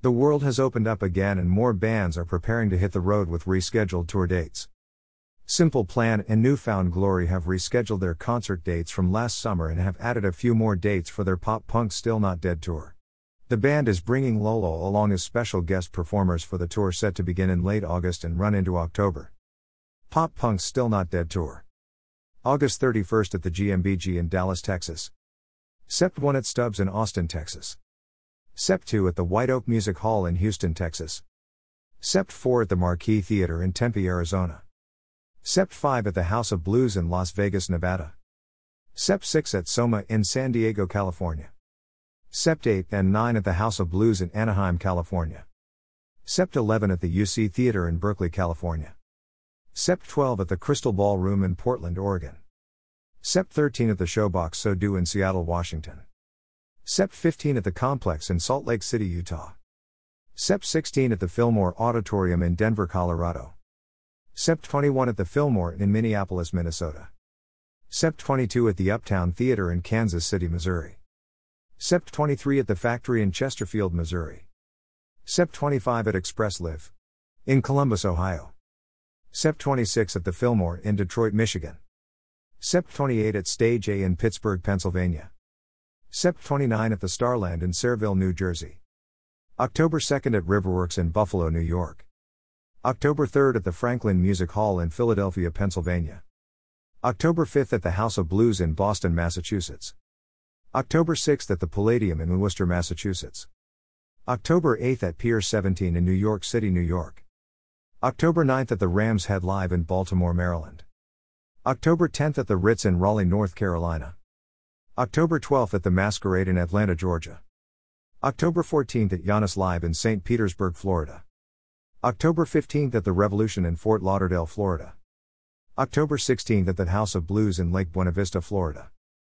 The world has opened up again and more bands are preparing to hit the road with rescheduled tour dates. Simple Plan and New Found Glory have rescheduled their concert dates from last summer and have added a few more dates for their pop punk Still Not Dead tour. The band is bringing Lolo along as special guest performers for the tour set to begin in late August and run into October. Pop Punk's Still Not Dead tour. August 31st at the GMBG in Dallas, Texas. Sept 1 at Stubb's in Austin, Texas. Sept 2 at the White Oak Music Hall in Houston, Texas. Sept 4 at the Marquee Theater in Tempe, Arizona. Sept 5 at the House of Blues in Las Vegas, Nevada. Sept 6 at Soma in San Diego, California. Sept 8 and 9 at the House of Blues in Anaheim, California. Sept 11 at the UC Theater in Berkeley, California. Sept 12 at the Crystal Ballroom in Portland, Oregon. Sept 13 at the Showbox SoDo in Seattle, Washington. Sept 15 at the Complex in Salt Lake City, Utah. Sept 16 at the Fillmore Auditorium in Denver, Colorado. Sept 21 at the Fillmore in Minneapolis, Minnesota. Sept 22 at the Uptown Theater in Kansas City, Missouri. Sept 23 at the Factory in Chesterfield, Missouri. Sept 25 at Express Live. In Columbus, Ohio. Sept 26 at the Fillmore in Detroit, Michigan. Sept 28 at Stage AE in Pittsburgh, Pennsylvania. Sept 29 at the Starland in Sayreville, New Jersey. October 2nd at Riverworks in Buffalo, New York. October 3rd at the Franklin Music Hall in Philadelphia, Pennsylvania. October 5th at the House of Blues in Boston, Massachusetts. October 6th at the Palladium in Worcester, Massachusetts. October 8th at Pier 17 in New York City, New York. October 9th at the Rams Head Live in Baltimore, Maryland. October 10th at the Ritz in Raleigh, North Carolina. October 12th at the Masquerade in Atlanta, Georgia. October 14th at Jannus Live in St. Petersburg, Florida. October 15th at the Revolution in Fort Lauderdale, Florida. October 16th at the House of Blues in Lake Buena Vista, Florida.